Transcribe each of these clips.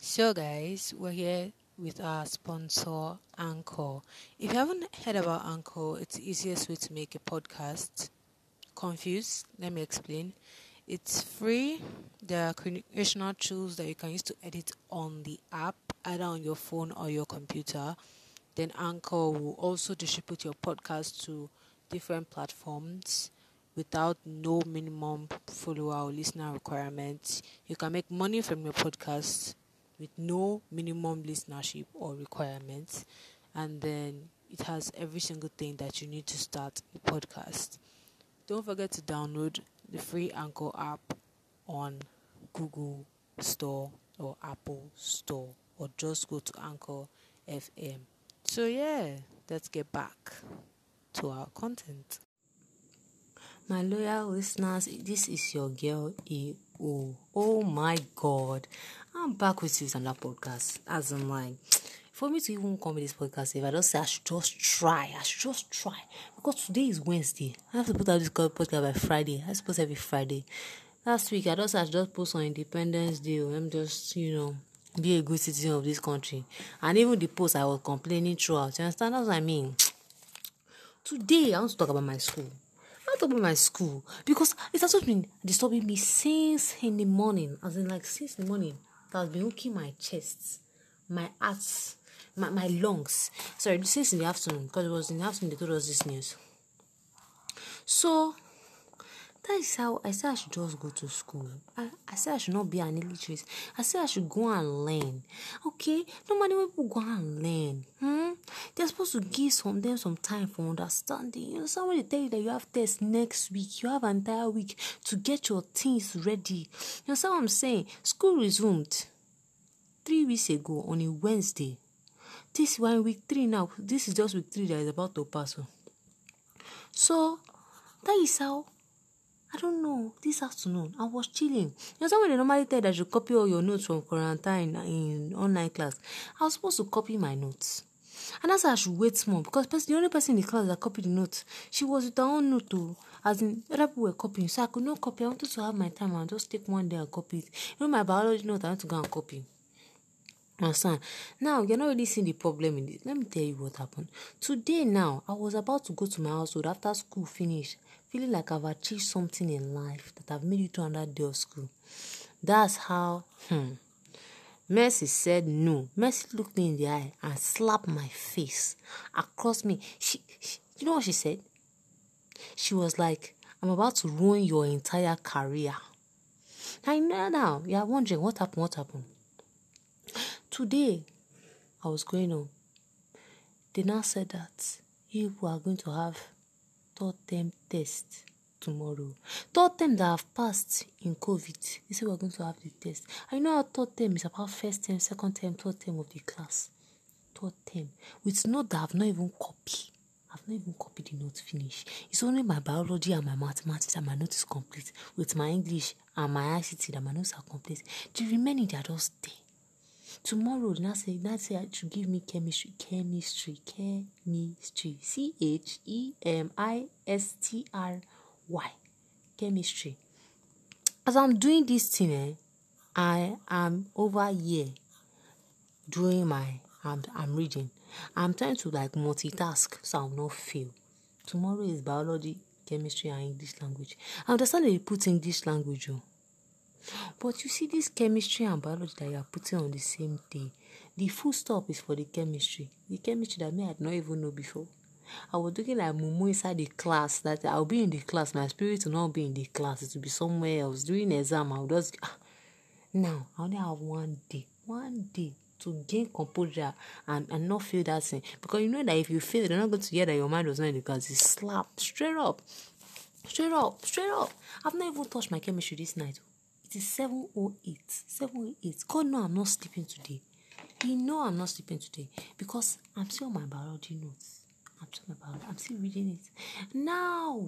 So, guys, we're here with our sponsor, Anchor. If you haven't heard about Anchor, it's the easiest way to make a podcast. Confused? Let me explain. It's free. There are creational tools that you can use to edit on the app, either on your phone or your computer. Then Anchor will also distribute your podcast to different platforms without no minimum follower or listener requirements. You can make money from your podcast with no minimum listenership or requirements. And then it has every single thing that you need to start a podcast. Don't forget to download the free Anchor app on Google Store or Apple Store or just go to Anchor FM. So, yeah, let's get back to our content. My loyal listeners, this is your girl EO. Oh my god, I'm back with you with another podcast. As I'm like, for me to even come with this podcast, if I don't say I should just try, I should just try. Because today is Wednesday. I have to put out this podcast by Friday. I suppose every Friday. Last week, I just I just post on Independence Day. Oh, I'm just, you know, be a good citizen of this country. And even the post I was complaining throughout. You understand? What I mean. Today, I want to talk about my school. Talk about my school because it has been disturbing me since in the morning. As in, like, since the morning, it has been hooking my chest, my heart, my, my lungs. Sorry, since in the afternoon, because it was in the afternoon they told us this news. So, that is how I said I should just go to school. I, I said I should not be an illiterate. I said I should go and learn. Okay? Normally people go and learn, hmm? They're supposed to give some them some time for understanding. You know, somebody tell you that you have tests next week. You have an entire week to get your things ready. You know what I'm saying? School resumed three weeks ago on a Wednesday. This one week three now. This is just week three that is about to pass. So that is how I don't know. This afternoon, I was chilling. You know, someone they normally tell that you copy all your notes from quarantine in online class. I was supposed to copy my notes. And why I should wait more because the only person in the class that copied the notes, she was with her own note too. As in, other people were copying. So I could not copy. I wanted to have my time and just take one day and copy it. You know, my biology note, I want to go and copy. Understand? Now you're not really seeing the problem in this. Let me tell you what happened. Today now, I was about to go to my household after school finished, feeling like I've achieved something in life that I've made it to another day of school. That's how hmm. Mercy said no. Mercy looked me in the eye and slapped my face across me. She, she you know what she said? She was like, I'm about to ruin your entire career. I know now. You're wondering what happened, what happened. Today, I was going home. They now said that you are going to have term test tomorrow. Third term that I've passed in COVID, they say we're going to have the test. I know how third term is about first term, second term, third term of the class. Third term. With note that I've not even copied. I've not even copied the note finish. It's only my biology and my mathematics that my note is complete. With my English and my ICT that my notes are complete. The remaining they are just there. Tomorrow, now say, now say to give me chemistry, chemistry, chemistry, C H E M I S T R Y, chemistry. As I'm doing this thing, eh, I am over here doing my, I'm, I'm reading. I'm trying to like multitask so I'll not fail. Tomorrow is biology, chemistry, and English language. I understand you put English language on. But you see, this chemistry and biology that you are putting on the same day, the full stop is for the chemistry. The chemistry that me I had not even know before. I was looking like Mumu inside the class that I'll be in the class, my spirit will not be in the class, it will be somewhere else. During exam, I'll just ah. now I only have one day, one day to gain composure and, and not feel that thing. Because you know that if you feel they're not going to hear that your mind was not in the class, it's slap straight up. Straight up, straight up. I've not even touched my chemistry this night. It is 708. 708. God no, I'm not sleeping today. You know I'm not sleeping today because I'm still on my biology notes. I'm my biology. I'm still reading it. Now,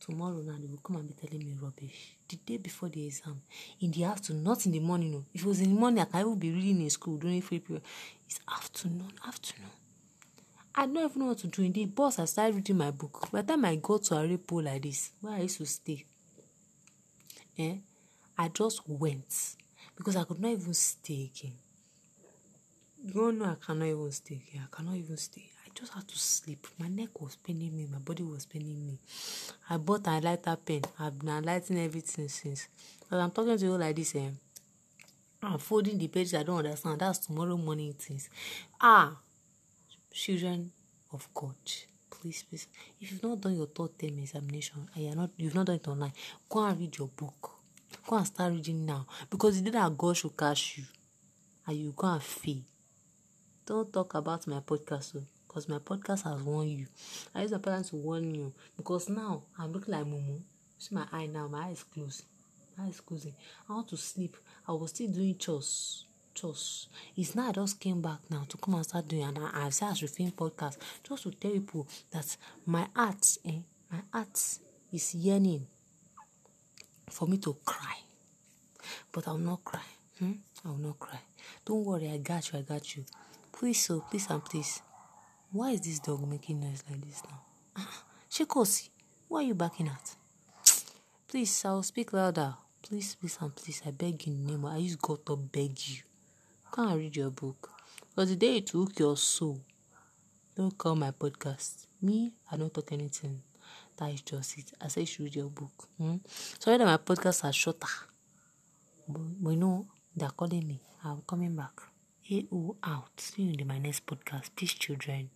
tomorrow now they will come and be telling me rubbish. The day before the exam, in the afternoon, not in the morning. No. If it was in the morning, I can even be reading in school during free period. It's afternoon, afternoon. I don't even know what to do. In the bus, I started reading my book. By the time I got to a repo like this, where I used to stay, eh, I just went because I could not even stay again. you don't know I cannot even stay here. I cannot even stay. Just had to sleep. My neck was paining me. My body was paining me. I bought a lighter pen. I've been lighting everything since. As I'm talking to you like this, eh? I'm folding the pages I don't understand. That's tomorrow morning things. Ah, children of God, please, please. If you've not done your third term examination and you're not, you've not done it online, go and read your book. Go and start reading now because the day that God should catch you and you go and fail. Don't talk about my podcast because my podcast has warned you. I use my podcast to warn you because now I'm looking like Mumu. See my eye now, my eyes closed. My eyes closing. I want to sleep. I was still doing chores. Chores. It's now I just came back now to come and start doing and I, I say I should film podcast just to tell people that my heart, eh, my heart is yearning for me to cry. But I will not cry. Hmm? I will not cry. Don't worry, I got you, I got you. Please, so please and please. Why is this dog making noise like this now? Ah, Shekosi, why are you backing at? Please, I'll speak louder. Please, please, and please, I beg you name. I just got to beg you. Come and read your book. Because the day it took your soul, don't call my podcast. Me, I don't talk anything. That is just it. I say you should read your book. Hmm? Sorry that my podcasts are shorter. But, you know, they're calling me. I'm coming back. AO out. See you in my next podcast. Peace, children.